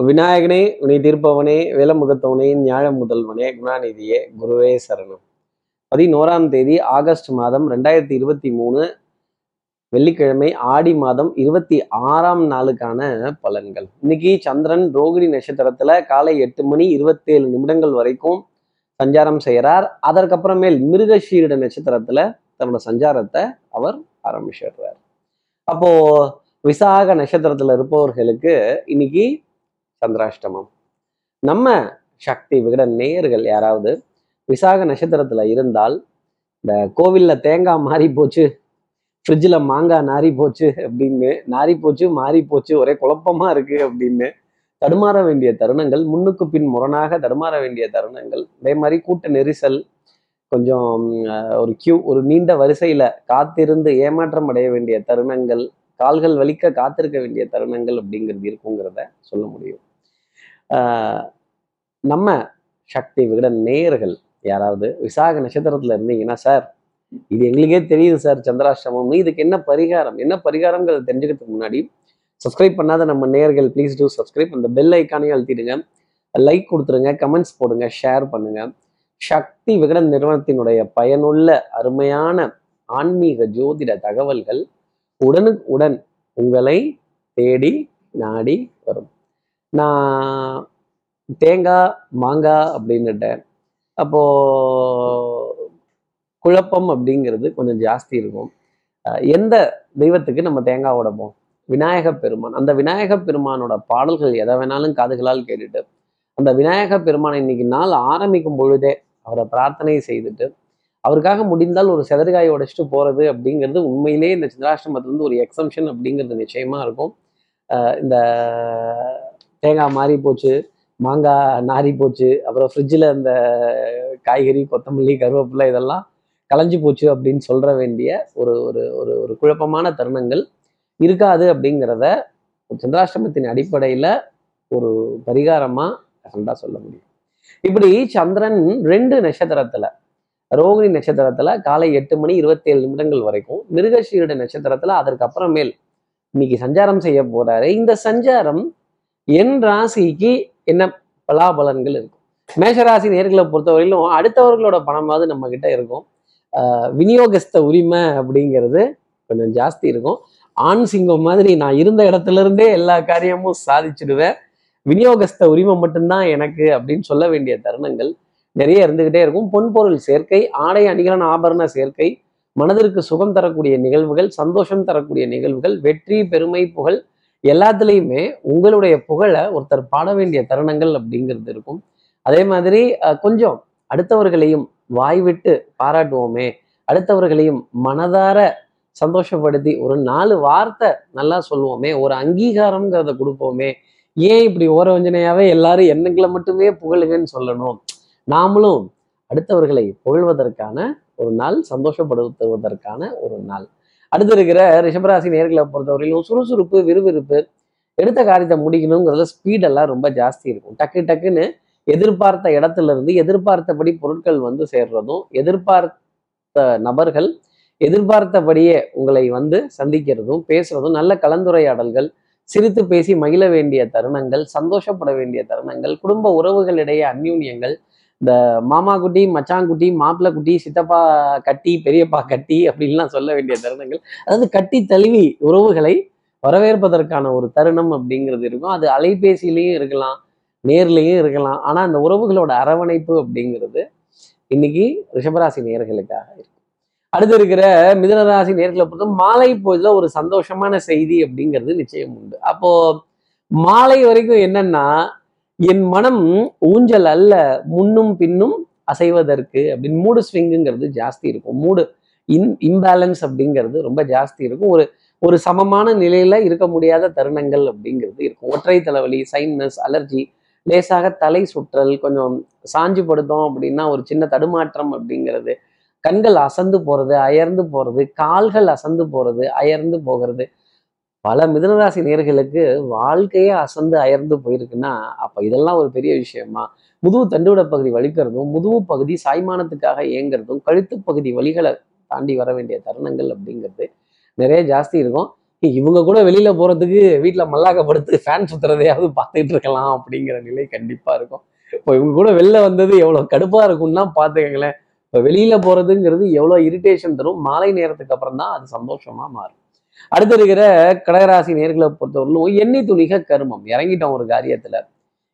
விநாயகனே வினை தீர்ப்பவனே வேலமுகத்தவனே ஞாழ முதல்வனே குணாநிதியே குருவே சரணம். பதினோராம் தேதி ஆகஸ்ட் மாதம் ரெண்டாயிரத்தி இருபத்தி மூணு வெள்ளிக்கிழமை ஆடி மாதம் இருபத்தி ஆறாம் நாளுக்கான பலன்கள். இன்னைக்கு சந்திரன் ரோகிணி நட்சத்திரத்துல காலை எட்டு மணி இருபத்தேழு நிமிடங்கள் வரைக்கும் சஞ்சாரம் செய்கிறார். அதற்கப்புறமேல் மிருகஷீரிட நட்சத்திரத்துல தன்னோட சஞ்சாரத்தை அவர் ஆரம்பிச்சிடுறார். அப்போ விசாக நட்சத்திரத்துல இருப்பவர்களுக்கு இன்னைக்கு சந்திராஷ்டமம். நம்ம சக்தி விகட நேயர்கள் யாராவது விசாக நட்சத்திரத்துல இருந்தால் இந்த கோவில்ல தேங்காய் மாறி போச்சு ஃப்ரிட்ஜில் மாங்காய் நாரி போச்சு அப்படின்னு நாரி போச்சு மாறி போச்சு ஒரே குழப்பமா இருக்கு அப்படின்னு தடுமாற வேண்டிய தருணங்கள் முன்னுக்கு பின் முரணாக தடுமாற வேண்டிய தருணங்கள் அதே மாதிரி கூட்ட நெரிசல் கொஞ்சம் ஒரு கியூ ஒரு நீண்ட வரிசையில காத்திருந்து ஏமாற்றம் அடைய வேண்டிய தருணங்கள் கால்கள் வலிக்க காத்திருக்க வேண்டிய தருணங்கள் அப்படிங்கிறது இருக்குங்கிறத சொல்ல முடியும். நம்ம சக்தி விகட நேயர்கள் யாராவது விசாக நட்சத்திரத்துல இருந்தீங்கன்னா சார் இது எங்களுக்கே தெரியுது சார் சந்திராஷ்டமம் இதுக்கு என்ன பரிகாரம்? என்ன பரிகாரங்கிறத தெரிஞ்சுக்கிறதுக்கு முன்னாடி சப்ஸ்கிரைப் பண்ணாத நம்ம நேயர்கள் ப்ளீஸ் டூ சப்ஸ்கிரைப் அந்த பெல் ஐக்கானையும் அழுத்திடுங்க. லைக் கொடுத்துருங்க கமெண்ட்ஸ் போடுங்க ஷேர் பண்ணுங்க. சக்தி விகடன் நிறுவனத்தினுடைய பயனுள்ள அருமையான ஆன்மீக ஜோதிட தகவல்கள் உடனுக்கு உடன் உங்களை தேடி நாடி வரும். நான் தேங்காய் மாங்காய் அப்படின்னுட்டேன். அப்போ குழப்பம் அப்படிங்கிறது கொஞ்சம் ஜாஸ்தி இருக்கும். எந்த தெய்வத்துக்கு நம்ம தேங்காய் உடைப்போம்? விநாயக பெருமான். அந்த விநாயக பெருமானோட பாடல்கள் எதை வேணாலும் காதுகளால் கேட்டுட்டு அந்த விநாயக பெருமானை இன்னைக்கு நாள் ஆரம்பிக்கும் பொழுதே அவரை பிரார்த்தனை செய்துட்டு அவருக்காக முடிந்தால் ஒரு செதற்காய் உடைச்சிட்டு போறது அப்படிங்கிறது உண்மையிலேயே இந்த சந்திராஷ்டமத்துல இருந்து ஒரு எக்ஸம்ஷன் அப்படிங்கிறது நிச்சயமா இருக்கும். இந்த தேங்காய் மாறி போச்சு மாங்காய் நாரி போச்சு அப்புறம் ஃப்ரிட்ஜில் இந்த காய்கறி கொத்தமல்லி கருவேப்பிலை இதெல்லாம் கலைஞ்சு போச்சு அப்படின்னு சொல்ற வேண்டிய ஒரு ஒரு ஒரு ஒரு குழப்பமான தருணங்கள் இருக்காது அப்படிங்கிறத ஒரு சந்திராஷ்டமத்தின் அடிப்படையில் ஒரு பரிகாரமாக அசண்டா சொல்ல முடியும். இப்படி சந்திரன் ரெண்டு நட்சத்திரத்துல ரோகிணி நட்சத்திரத்துல காலை எட்டு மணி இருபத்தேழு நிமிடங்கள் வரைக்கும் மிருகஷீரிட நட்சத்திரத்துல அதற்கு அப்புறமேல் இன்னைக்கு சஞ்சாரம் செய்ய போறாரு. இந்த சஞ்சாரம் என் ராசிக்கு என்ன பலாபலன்கள் இருக்கும்? மேஷராசி நேர்களை பொறுத்தவரையிலும் அடுத்தவர்களோட பணமாவது நம்ம கிட்ட இருக்கும் விநியோகஸ்த உரிமை அப்படிங்கிறது கொஞ்சம் ஜாஸ்தி இருக்கும். ஆண் சிங்கம் மாதிரி நான் இருந்த இடத்துல இருந்தே எல்லா காரியமும் சாதிச்சிடுவேன். விநியோகஸ்த உரிமை மட்டும்தான் எனக்கு அப்படின்னு சொல்ல வேண்டிய தருணங்கள் நிறைய இருந்துகிட்டே இருக்கும். பொன்பொருள் சேர்க்கை ஆடை அணிகலன் ஆபரண சேர்க்கை மனதிற்கு சுகம் தரக்கூடிய நிகழ்வுகள் சந்தோஷம் தரக்கூடிய நிகழ்வுகள் வெற்றி பெருமை புகழ் எல்லாத்துலேயுமே உங்களுடைய புகழை ஒருத்தர் பாட வேண்டிய தருணங்கள் அப்படிங்கிறது இருக்கும். அதே மாதிரி கொஞ்சம் அடுத்தவர்களையும் வாய் விட்டு பாராட்டுவோமே. அடுத்தவர்களையும் மனதார சந்தோஷப்படுத்தி ஒரு நாலு வார்த்தை நல்லா சொல்லுவோமே. ஒரு அங்கீகாரம்ங்கிறத கொடுப்போமே. ஏன் இப்படி ஓரவஞ்சனையாவே எல்லாரும் எண்ணங்களை மட்டுமே புகழுங்கன்னு சொல்லணும்? நாமளும் அடுத்தவர்களை புகழ்வதற்கான ஒரு நாள் சந்தோஷப்படுத்துவதற்கான ஒரு நாள். அடுத்து இருக்கிற ரிஷபராசி நேர்களை பொறுத்தவரையிலும் சுறுசுறுப்பு விறுவிறுப்பு எடுத்த காரியத்தை முடிக்கணுங்கிறதுல ஸ்பீடெல்லாம் ரொம்ப ஜாஸ்தி இருக்கும். டக்கு டக்குன்னு எதிர்பார்த்த இடத்துல இருந்து எதிர்பார்த்தபடி பொருட்கள் வந்து சேர்றதும் எதிர்பார்த்த நபர்கள் எதிர்பார்த்தபடியே உங்களை வந்து சந்திக்கிறதும் பேசுறதும் நல்ல கலந்துரையாடல்கள் சிரித்து பேசி மகிழ வேண்டிய தருணங்கள் சந்தோஷப்பட வேண்டிய தருணங்கள் குடும்ப உறவுகளிடையே அந்யூன்யங்கள் இந்த மாமா குட்டி மச்சாங்குட்டி மாப்பிள்ள குட்டி சித்தப்பா கட்டி பெரியப்பா கட்டி அப்படின்லாம் சொல்ல வேண்டிய தருணங்கள். அதாவது கட்டி தழுவி உறவுகளை வரவேற்பதற்கான ஒரு தருணம் அப்படிங்கிறது இருக்கும். அது அலைபேசியிலையும் இருக்கலாம் நேர்லையும் இருக்கலாம். ஆனா அந்த உறவுகளோட அரவணைப்பு அப்படிங்கிறது இன்னைக்கு ரிஷபராசி நேர்களுக்காக இருக்கு அடுத்து இருக்கிற மிதனராசி நேர்களை பொறுத்த மாலை பொழுதுல ஒரு சந்தோஷமான செய்தி அப்படிங்கிறது நிச்சயம் உண்டு. அப்போ மாலை வரைக்கும் என்னன்னா என் மனம் ஊஞ்சல் அல்ல முன்னும் பின்னும் அசைவதற்கு அப்படின்னு மூடு ஸ்விங்குங்கிறது ஜாஸ்தி இருக்கும். மூடு இன் இம்பேலன்ஸ் அப்படிங்கிறது ரொம்ப ஜாஸ்தி இருக்கும். ஒரு ஒரு சமமான நிலையில இருக்க முடியாத தருணங்கள் அப்படிங்கிறது இருக்கும். ஒற்றை தலைவலி சைன்னஸ் அலர்ஜி லேசாக தலை சுற்றல் கொஞ்சம் சாஞ்சு படுத்தோம் அப்படின்னா ஒரு சின்ன தடுமாற்றம் அப்படிங்கிறது. கண்கள் அசந்து போறது அயர்ந்து போறது கால்கள் அசந்து போறது அயர்ந்து போகிறது. பல மிதனராசி நேர்களுக்கு வாழ்க்கையே அசந்து அயர்ந்து போயிருக்குன்னா அப்ப இதெல்லாம் ஒரு பெரிய விஷயமா? முதுகு தண்டுவிட பகுதி வலிக்கிறதும் முதுகு பகுதி சாய்மானத்துக்காக இயங்குறதும் கழுத்து பகுதி வழிகளை தாண்டி வர வேண்டிய தருணங்கள் அப்படிங்கிறது நிறைய ஜாஸ்தி இருக்கும். இவங்க கூட வெளியில போறதுக்கு வீட்டுல மல்லாக்கப்படுத்து ஃபேன் சுத்துறதையாவது பார்த்துட்டு இருக்கலாம் அப்படிங்கிற நிலை கண்டிப்பா இருக்கும். இப்போ இவங்க கூட வெளில வந்தது எவ்வளவு கடுப்பா இருக்கும்னா பாத்துக்கங்களேன் இப்போ வெளியில போறதுங்கிறது எவ்வளவு இரிட்டேஷன் தரும் மாலை நேரத்துக்கு அப்புறம் தான் அது சந்தோஷமா மாறும். அடுத்து இருக்கிற கடகராசி நேர்களை பொறுத்தவரையிலும் எண்ணி துணிக கருமம். இறங்கிட்டோம் ஒரு காரியத்துல.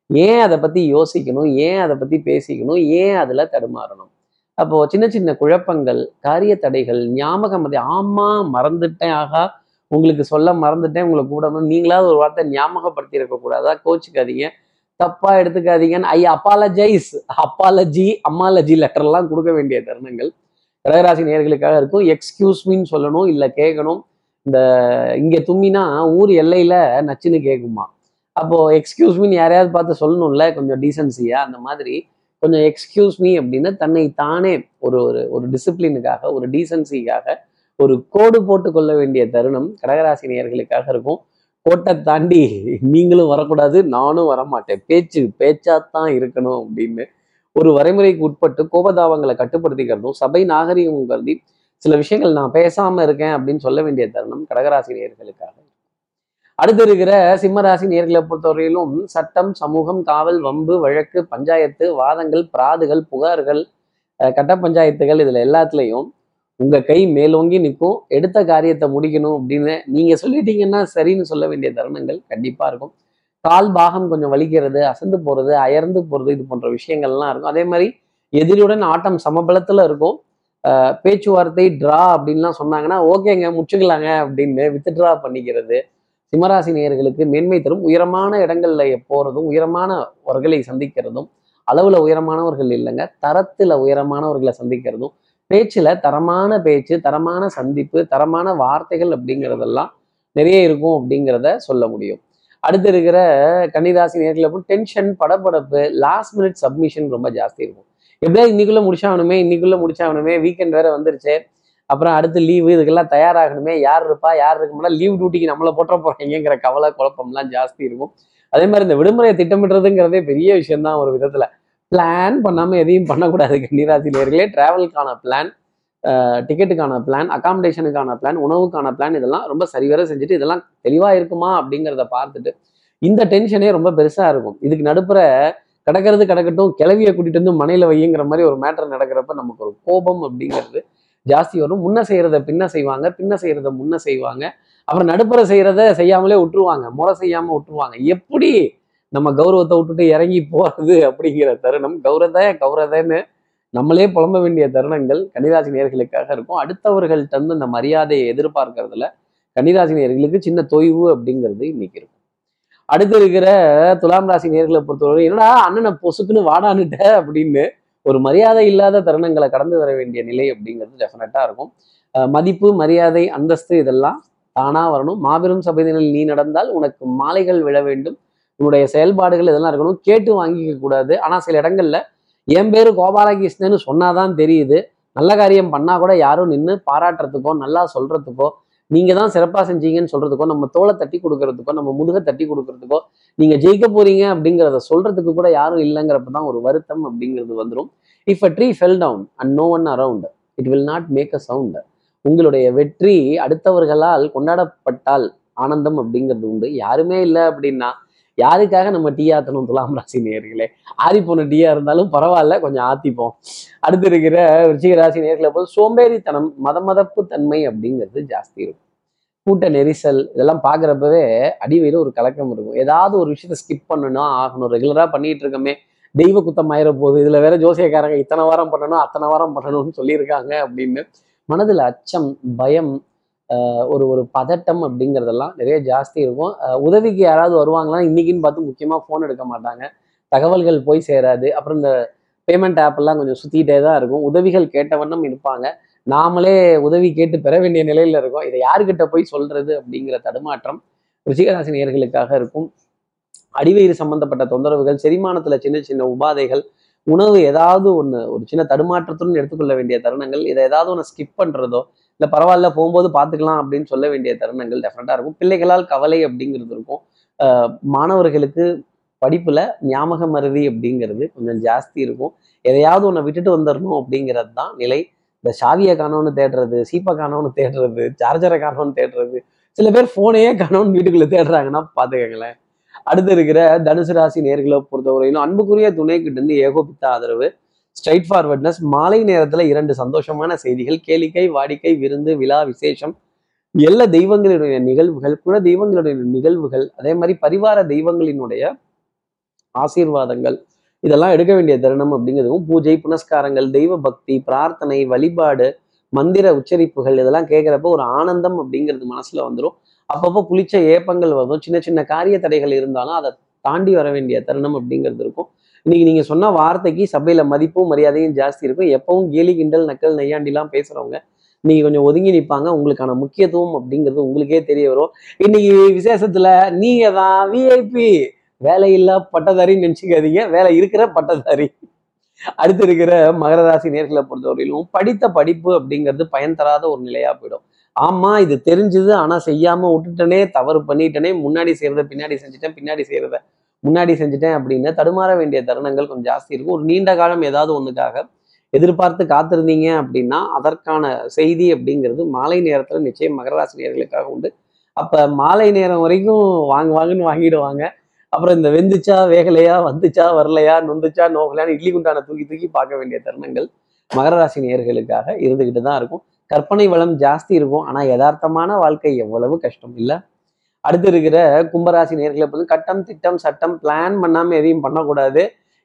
ஏன் அதை பத்தி யோசிக்கணும்? ஏன் அதை பத்தி பேசிக்கணும்? ஏன் அதுல தடுமாறணும்? அப்போ சின்ன சின்ன குழப்பங்கள் காரிய தடைகள் ஞாபகம் மதி ஆமா மறந்துட்டேன் ஆகா உங்களுக்கு சொல்ல மறந்துட்டேன் உங்களை கூட நீங்களாவது ஒரு வார்த்தை ஞாபகப்படுத்தி இருக்க கூடாதா? கோச்சுக்காதீங்க. தப்பா எடுத்துக்காதீங்கன்னு ஐ அப்பாலஜைஸ் அப்பாலஜி அம்மாலஜி லெட்டர்லாம் கொடுக்க வேண்டிய தருணங்கள். கடகராசி நேர்களுக்காக இருக்கும். எக்ஸ்கியூஸ் மீன்னு சொல்லணும் இல்லை கேட்கணும். இந்த இங்கே தும்மினா ஊர் எல்லையில நச்சுன்னு கேட்குமா அப்போ எக்ஸ்கியூஸ் மீன் யாரையாவது பார்த்து சொல்லணும்ல கொஞ்சம் டீசன்சியா அந்த மாதிரி. கொஞ்சம் எக்ஸ்கியூஸ் மீ அப்படின்னு தன்னை தானே ஒரு ஒரு ஒரு டிசிப்ளினுக்காக ஒரு டீசன்சிக்காக ஒரு கோடு போட்டு கொள்ள வேண்டிய தருணம் கடகராசி நேயர்களுக்காக இருக்கும். கோட்டை தாண்டி நீங்களும் வரக்கூடாது நானும் வரமாட்டேன். பேச்சு பேச்சாத்தான் இருக்கணும் அப்படின்னு ஒரு வரைமுறைக்கு உட்பட்டு கோபதாபங்களை கட்டுப்படுத்திக்கிறதும் சபை நாகரிகம் கருதி சில விஷயங்கள் நான் பேசாம இருக்கேன் அப்படின்னு சொல்ல வேண்டிய தருணம் கடகராசி நேர்களுக்காக அடுத்து இருக்கிற சிம்மராசி நேர்களை பொறுத்தவரையிலும் சட்டம் சமூகம் காவல் வம்பு வழக்கு பஞ்சாயத்து வாதங்கள் பிராதுகள் புகார்கள் கட்ட பஞ்சாயத்துகள் இதுல எல்லாத்துலயும் உங்க கை மேலோங்கி நிற்கும். எடுத்த காரியத்தை முடிக்கணும் அப்படின்னு நீங்க சொல்லிட்டீங்கன்னா சரின்னு சொல்ல வேண்டிய தருணங்கள் கண்டிப்பா இருக்கும். கால் பாகம் கொஞ்சம் வலிக்கிறது அசந்து போறது அயர்ந்து போறது இது போன்ற விஷயங்கள்லாம் இருக்கும். அதே மாதிரி எதிரியுடன் ஆட்டம் சமபலத்துல இருக்கும். பேச்சுவார்த்தை ட்ரா அப்படின்லாம் சொன்னாங்கன்னா ஓகேங்க முடிச்சுக்கலாங்க அப்படின்னு வித்ட்ரா பண்ணிக்கிறது. சிம்மராசி நேயர்களுக்கு மேன்மை தரும். உயரமான இடங்கள்ல போகிறதும் உயரமானவர்களை சந்திக்கிறதும் அளவில் உயரமானவர்கள் இல்லைங்க தரத்தில் உயரமானவர்களை சந்திக்கிறதும் பேச்சில் தரமான பேச்சு தரமான சந்திப்பு தரமான வார்த்தைகள் அப்படிங்கிறதெல்லாம் நிறைய இருக்கும் அப்படிங்கிறத சொல்ல முடியும். அடுத்து இருக்கிற கன்னிராசி நேர்களை டென்ஷன் படபடப்பு லாஸ்ட் மினிட் சப்மிஷன் ரொம்ப ஜாஸ்தி இருக்கும். எப்படியா இன்னைக்குள்ள முடிச்சாகணுமே இன்னைக்குள்ள முடிச்சாகணுமே வீக்கெண்ட் வேற வந்துருச்சு. அப்புறம் அடுத்து லீவு இதுக்கெல்லாம் தயாராகணுமே. யார் இருப்பா யார் இருக்க லீவ் டியூட்டிக்கு நம்மளை போட்டுற போறீங்கிற கவலை குழப்பம்லாம் ஜாஸ்தி இருக்கும். அதே மாதிரி இந்த விடுமுறையை திட்டமிடுறதுங்கிறதே பெரிய விஷயம்தான் ஒரு விதத்துல. பிளான் பண்ணாம எதையும் பண்ணக்கூடாது கன்னிராசி நேர்களே டிராவலுக்கான பிளான் டிக்கெட்டுக்கான பிளான் அகாமடேஷனுக்கான பிளான் உணவுக்கான பிளான் இதெல்லாம் ரொம்ப சரிவர செஞ்சுட்டு இதெல்லாம் தெளிவாக இருக்குமா அப்படிங்கிறத பார்த்துட்டு இந்த டென்ஷனே ரொம்ப பெருசா இருக்கும். இதுக்கு நடுப்புற கிடக்கிறது கிடக்கட்டும் கிளவிய கூட்டிட்டு வந்து மனையில வையுங்கிற மாதிரி ஒரு மேட்டர் நடக்கிறப்ப நமக்கு ஒரு கோபம் அப்படிங்கிறது ஜாஸ்தி வரும். முன்ன செய்யறத பின்ன செய்வாங்க பின்ன செய்யறத முன்ன செய்வாங்க. அப்புறம் நடுப்புற செய்யறத செய்யாமலே விட்டுருவாங்க முறை செய்யாம விட்டுருவாங்க. எப்படி நம்ம கௌரவத்தை விட்டுட்டு இறங்கி போறது அப்படிங்கிற தருணம். கௌரத கௌரதன்னு நம்மளே புலம்ப வேண்டிய தருணங்கள் கன்னிராசி நேர்களுக்காக இருக்கும். அடுத்தவர்கள்ட்ட இருந்து அந்த மரியாதையை எதிர்பார்க்கறதுல கன்னிராசி நேர்களுக்கு சின்ன தொய்வு அப்படிங்கிறது இன்னைக்கு இருக்கும். அடுத்து இருக்கிற துலாம் ராசி நேர்களை பொறுத்தவரை என்னடா அண்ணனை பொசுக்குன்னு வாடான்னுட்ட அப்படின்னு ஒரு மரியாதை இல்லாத தருணங்களை கடந்து வர வேண்டிய நிலை அப்படிங்கிறது டெஃபினட்டாக இருக்கும். மதிப்பு மரியாதை அந்தஸ்து இதெல்லாம் தானா வரணும். மாபெரும் சபையினில் நீ நடந்தால் உனக்கு மாலைகள் விழ வேண்டும். உன்னுடைய செயல்பாடுகள் இதெல்லாம் இருக்கணும். கேட்டு வாங்கிக்க கூடாது. ஆனால் சில இடங்கள்ல என் பேரு கோபாலகிருஷ்ணன்னு சொன்னாதான் தெரியுது. நல்ல காரியம் பண்ணா கூட யாரும் நின்று பாராட்டுறதுக்கோ நல்லா சொல்றதுக்கோ நீங்க தான் சிறப்பாக செஞ்சீங்கன்னு சொல்றதுக்கோ நம்ம தோலை தட்டி கொடுக்கறதுக்கோ நம்ம முதுகை தட்டி கொடுக்கறதுக்கோ நீங்கள் ஜெயிக்க போறீங்க அப்படிங்கிறத சொல்றதுக்கு கூட யாரும் இல்லைங்கிறப்ப தான் ஒரு வருத்தம் அப்படிங்கிறது வந்துடும் if a tree fell down and no one around it will not make a sound உங்களுடைய வெற்றி அடுத்தவர்களால் கொண்டாடப்பட்டால் ஆனந்தம் அப்படிங்கிறது உண்டு. யாருமே இல்லை அப்படின்னா யாருக்காக நம்ம டீ ஆத்தணும் துலாம் ராசி நேர்களே ஆறி போன டீயா இருந்தாலும் பரவாயில்ல கொஞ்சம் ஆத்திப்போம். அடுத்து இருக்கிற விருச்சிக ராசி நேர்களை போது சோம்பேறித்தனம் மதமதப்பு தன்மை அப்படிங்கிறது ஜாஸ்தி இருக்கும். கூட்ட நெரிசல் இதெல்லாம் பார்க்குறப்பவே அடிவயிறு ஒரு கலக்கம் இருக்கும். ஏதாவது ஒரு விஷயத்த ஸ்கிப் பண்ணணும் ஆகணும் ரெகுலராக பண்ணிட்டு இருக்கோமே. தெய்வ குத்தம் ஆயிர போகுது இதுல வேற ஜோசியக்காரங்க இத்தனை வாரம் பண்ணணும் அத்தனை வாரம் பண்ணணும்னு சொல்லியிருக்காங்க அப்படின்னு மனதில் அச்சம் பயம் ஒரு ஒரு பதட்டம் அப்படிங்கிறதெல்லாம் நிறைய ஜாஸ்தி இருக்கும். உதவிக்கு யாராவது வருவாங்களா? இன்னைக்குன்னு பார்த்து முக்கியமாக ஃபோன் எடுக்க மாட்டாங்க. தகவல்கள் போய் சேராது. அப்புறம் இந்த பேமெண்ட் ஆப் எல்லாம் கொஞ்சம் சுத்திட்டே தான் இருக்கும். உதவிகள் கேட்ட வண்ணம் இருப்பாங்க. நாமளே உதவி கேட்டு பெற வேண்டிய நிலையில இருக்கோம். இதை யாருக்கிட்ட போய் சொல்றது அப்படிங்கிற தடுமாற்றம் ரிஷிகராசி நேர்களுக்காக இருக்கும். அடிவயிறு சம்பந்தப்பட்ட தொந்தரவுகள் செரிமானத்துல சின்ன சின்ன உபாதைகள் உணவு ஏதாவது ஒன்று ஒரு சின்ன தடுமாற்றத்துடன் எடுத்துக்கொள்ள வேண்டிய தருணங்கள் இதை ஏதாவது ஒன்று ஸ்கிப் பண்றதோ இல்லை பரவாயில்ல போகும்போது பார்த்துக்கலாம் அப்படின்னு சொல்ல வேண்டிய தருணங்கள் டெஃபினட்டாக இருக்கும். பிள்ளைகளால் கவலை அப்படிங்கிறது இருக்கும். மாணவர்களுக்கு படிப்புல ஞாபக மருதி அப்படிங்கிறது கொஞ்சம் ஜாஸ்தி இருக்கும். எதையாவது ஒன்றை விட்டுட்டு வந்துடணும் அப்படிங்கிறது தான் நிலை. இந்த சாவியை காணோன்னு தேடுறது சீப்பை காணோன்னு தேடுறது சார்ஜரை காணோன்னு தேடுறது சில பேர் ஃபோனையே கணவன் வீட்டுக்குள்ள தேடுறாங்கன்னா பார்த்துக்கங்களேன். அடுத்து இருக்கிற தனுசு ராசி நேர்களை பொறுத்தவரையிலும் அன்புக்குரிய துணை கிட்ட இருந்து ஏகோபித்த ஆதரவு ஸ்ட்ரைட் ஃபார்வர்ட்னஸ் மாலை நேரத்துல இரண்டு சந்தோஷமான செய்திகள் கேளிக்கை வாடிக்கை விருந்து விழா விசேஷம் எல்லா தெய்வங்களுடைய நிகழ்வுகள் குல தெய்வங்களுடைய நிகழ்வுகள் அதே மாதிரி பரிவார தெய்வங்களினுடைய ஆசீர்வாதங்கள் இதெல்லாம் எடுக்க வேண்டிய தருணம் அப்படிங்கிறதும் பூஜை புனஸ்காரங்கள் தெய்வ பக்தி பிரார்த்தனை வழிபாடு மந்திர உச்சரிப்புகள் இதெல்லாம் கேட்குறப்ப ஒரு ஆனந்தம் அப்படிங்கிறது மனசுல வந்துடும் அப்பப்போ புளிச்ச ஏப்பங்கள் வரும் சின்ன சின்ன காரிய தடைகள் இருந்தாலும் அதை தாண்டி வர வேண்டிய தருணம் அப்படிங்கிறது இருக்கும். இன்னைக்கு நீங்க சொன்ன வார்த்தைக்கு சபையில மதிப்பும் மரியாதையும் ஜாஸ்தி இருக்கும். எப்பவும் கேலி கிண்டல் நக்கல் நையாண்டிலாம் பேசுறவங்க நீங்க கொஞ்சம் ஒதுங்கி நிற்பாங்க உங்களுக்கான முக்கியத்துவம் அப்படிங்கிறது உங்களுக்கே தெரிய வரும். இன்னைக்கு விசேஷத்துல நீங்க தான் விஐபி வேலையில்லா பட்டதாரின்னு நினச்சிக்காதீங்க. வேலை இருக்கிற பட்டதாரி. அடுத்து இருக்கிற மகர ராசி நேர்களை பொறுத்தவரையிலும் படித்த படிப்பு அப்படிங்கிறது பயன் தராத ஒரு நிலையா போயிடும். ஆமா இது தெரிஞ்சது. ஆனா செய்யாம விட்டுட்டனே தவறு பண்ணிட்டனே முன்னாடி செய்யறத பின்னாடி செஞ்சுட்டேன் பின்னாடி செய்யறத முன்னாடி செஞ்சுட்டேன் அப்படின்னு தடுமாற வேண்டிய தருணங்கள் கொஞ்சம் ஜாஸ்தி இருக்கும். ஒரு நீண்ட காலம் ஏதாவது ஒன்றுக்காக எதிர்பார்த்து காத்திருந்தீங்க அப்படின்னா அதற்கான செய்தி அப்படிங்கிறது மாலை நேரத்தில் நிச்சயம் மகர ராசி நேர்களுக்காக உண்டு. அப்போ மாலை நேரம் வரைக்கும் வாங்க வாங்கன்னு வாங்கிடுவாங்க. அப்புறம் இந்த வெந்துச்சா வேகலையா வந்துச்சா வரலையா நொந்துச்சா நோகலையான்னு இட்லி குண்டான தூக்கி தூக்கி பார்க்க வேண்டிய தருணங்கள் மகர ராசி நேர்களுக்காக இருந்துக்கிட்டு தான் இருக்கும். கற்பனை வளம் ஜாஸ்தி இருக்கும். ஆனால் யதார்த்தமான வாழ்க்கை எவ்வளவு கஷ்டம் இல்லை? அடுத்து இருக்கிற கும்பராசி நேர்களை பொறுத்து கட்டம் திட்டம் சட்டம் பிளான் பண்ணாமல் எதையும் பண்ணக்கூடாது.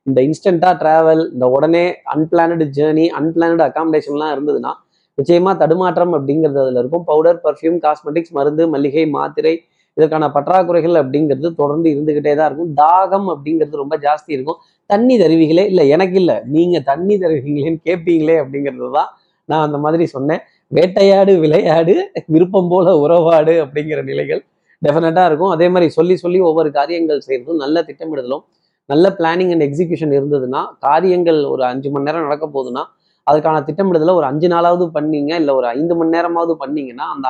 இந்த இன்ஸ்டண்ட்டாக ட்ராவல் இந்த உடனே அன்பிளானடு ஜேர்னி அன்பிளானடு அகாமடேஷன்லாம் இருந்ததுன்னா நிச்சயமாக தடுமாற்றம் அப்படிங்கிறது அதில் இருக்கும். பவுடர் பர்ஃப்யூம் காஸ்மெட்டிக்ஸ் மருந்து மல்லிகை மாத்திரை இதற்கான பற்றாக்குறைகள் அப்படிங்கிறது தொடர்ந்து இருந்துக்கிட்டே தான் இருக்கும். தாகம் அப்படிங்கிறது ரொம்ப ஜாஸ்தி இருக்கும். தண்ணி தருவீங்களே? இல்லை எனக்கு இல்லை. நீங்கள் தண்ணி தருவீங்களேன்னு கேட்பீங்களே அப்படிங்கிறது தான் நான் அந்த மாதிரி சொன்னேன். வேட்டையாடு விளையாடு விருப்பம் போல உறவாடு அப்படிங்கிற நிலைகள் டெஃபினட்டா இருக்கும். அதே மாதிரி சொல்லி சொல்லி ஒவ்வொரு காரியங்கள் செய்கிறதும் நல்ல திட்டமிடுதலும் நல்ல பிளானிங் அண்ட் எக்ஸிக்யூஷன் இருந்ததுன்னா காரியங்கள் ஒரு அஞ்சு மணி நேரம் நடக்க போகுதுன்னா அதுக்கான திட்டமிடுதலை ஒரு அஞ்சு நாளாவது பண்ணீங்க இல்லை ஒரு ஐந்து மணி நேரமாவது பண்ணீங்கன்னா அந்த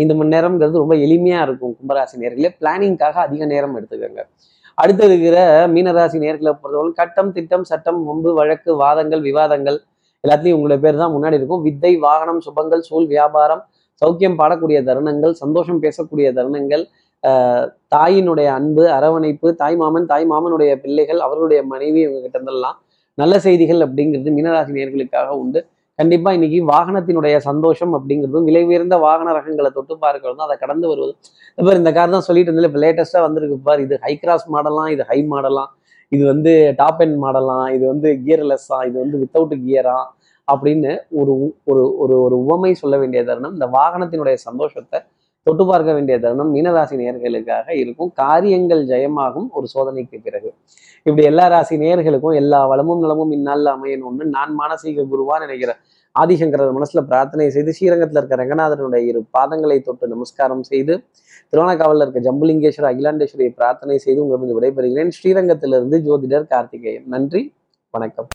ஐந்து மணி நேரம்ங்கிறது ரொம்ப எளிமையா இருக்கும் கும்பராசி நேர்களே. பிளானிங்காக அதிக நேரம் எடுத்துக்கோங்க. அடுத்து இருக்கிற மீனராசி நேர்களை பொறுத்தவரை கட்டம் திட்டம் சட்டம் வம்பு வழக்கு வாதங்கள் விவாதங்கள் எல்லாத்தையும் உங்களுடைய பேர் தான் முன்னாடி இருக்கும். வித்தை வாகனம் சுபங்கள் சூழ் வியாபாரம் சௌக்கியம் பாடக்கூடிய தருணங்கள் சந்தோஷம் பேசக்கூடிய தருணங்கள் தாயினுடைய அன்பு அரவணைப்பு தாய் மாமன் தாய் மாமனுடைய பிள்ளைகள் அவர்களுடைய மனைவி இவங்க கிட்ட இருந்தெல்லாம் நல்ல செய்திகள் அப்படிங்கிறது மீனராசி நேர்களுக்காக உண்டு. கண்டிப்பா இன்னைக்கு வாகனத்தினுடைய சந்தோஷம் அப்படிங்கிறதும் விலை உயர்ந்த வாகன ரகங்களை தொட்டு பார்க்கறதும் அதை கடந்து வருவது இப்போ இந்த கார் தான் சொல்லிட்டு இருந்தேன் இப்போ லேட்டஸ்டா வந்திருக்கு பார். இது ஹை கிராஸ் மாடலாம் இது ஹை மாடலாம் இது வந்து டாப் எண்ட் மாடலாம் இது வந்து கியர்லெஸ்ஸா இது வந்து வித்தவுட் கியரா அப்படின்னு ஒரு உ- ஒரு ஒரு ஒரு உவமை சொல்ல வேண்டிய தருணம் இந்த வாகனத்தினுடைய சந்தோஷத்தை தொட்டு பார்க்க வேண்டிய தருணம் மீனராசி நேர்களுக்காக இருக்கும். காரியங்கள் ஜெயமாகும் ஒரு சோதனைக்கு பிறகு. இப்படி எல்லா ராசி நேயர்களுக்கும் எல்லா வளமும் நலமும் இந்நாளில் அமையணும்னு நான் மானசீக குருவா நினைக்கிறேன் ஆதிசங்கரர் மனசுல பிரார்த்தனை செய்து ஸ்ரீரங்கத்தில் இருக்க ரங்கநாதனுடைய இரு பாதங்களை தொட்டு நமஸ்காரம் செய்து திருவண்ணாக்காவலில் இருக்க ஜம்புலிங்கேஸ்வரர் அகிலாண்டேஸ்வரியை பிரார்த்தனை செய்து உங்களுக்கு விடைபெறுகிறேன். ஸ்ரீரங்கத்திலிருந்து ஜோதிடர் கார்த்திகேயன். நன்றி. வணக்கம்.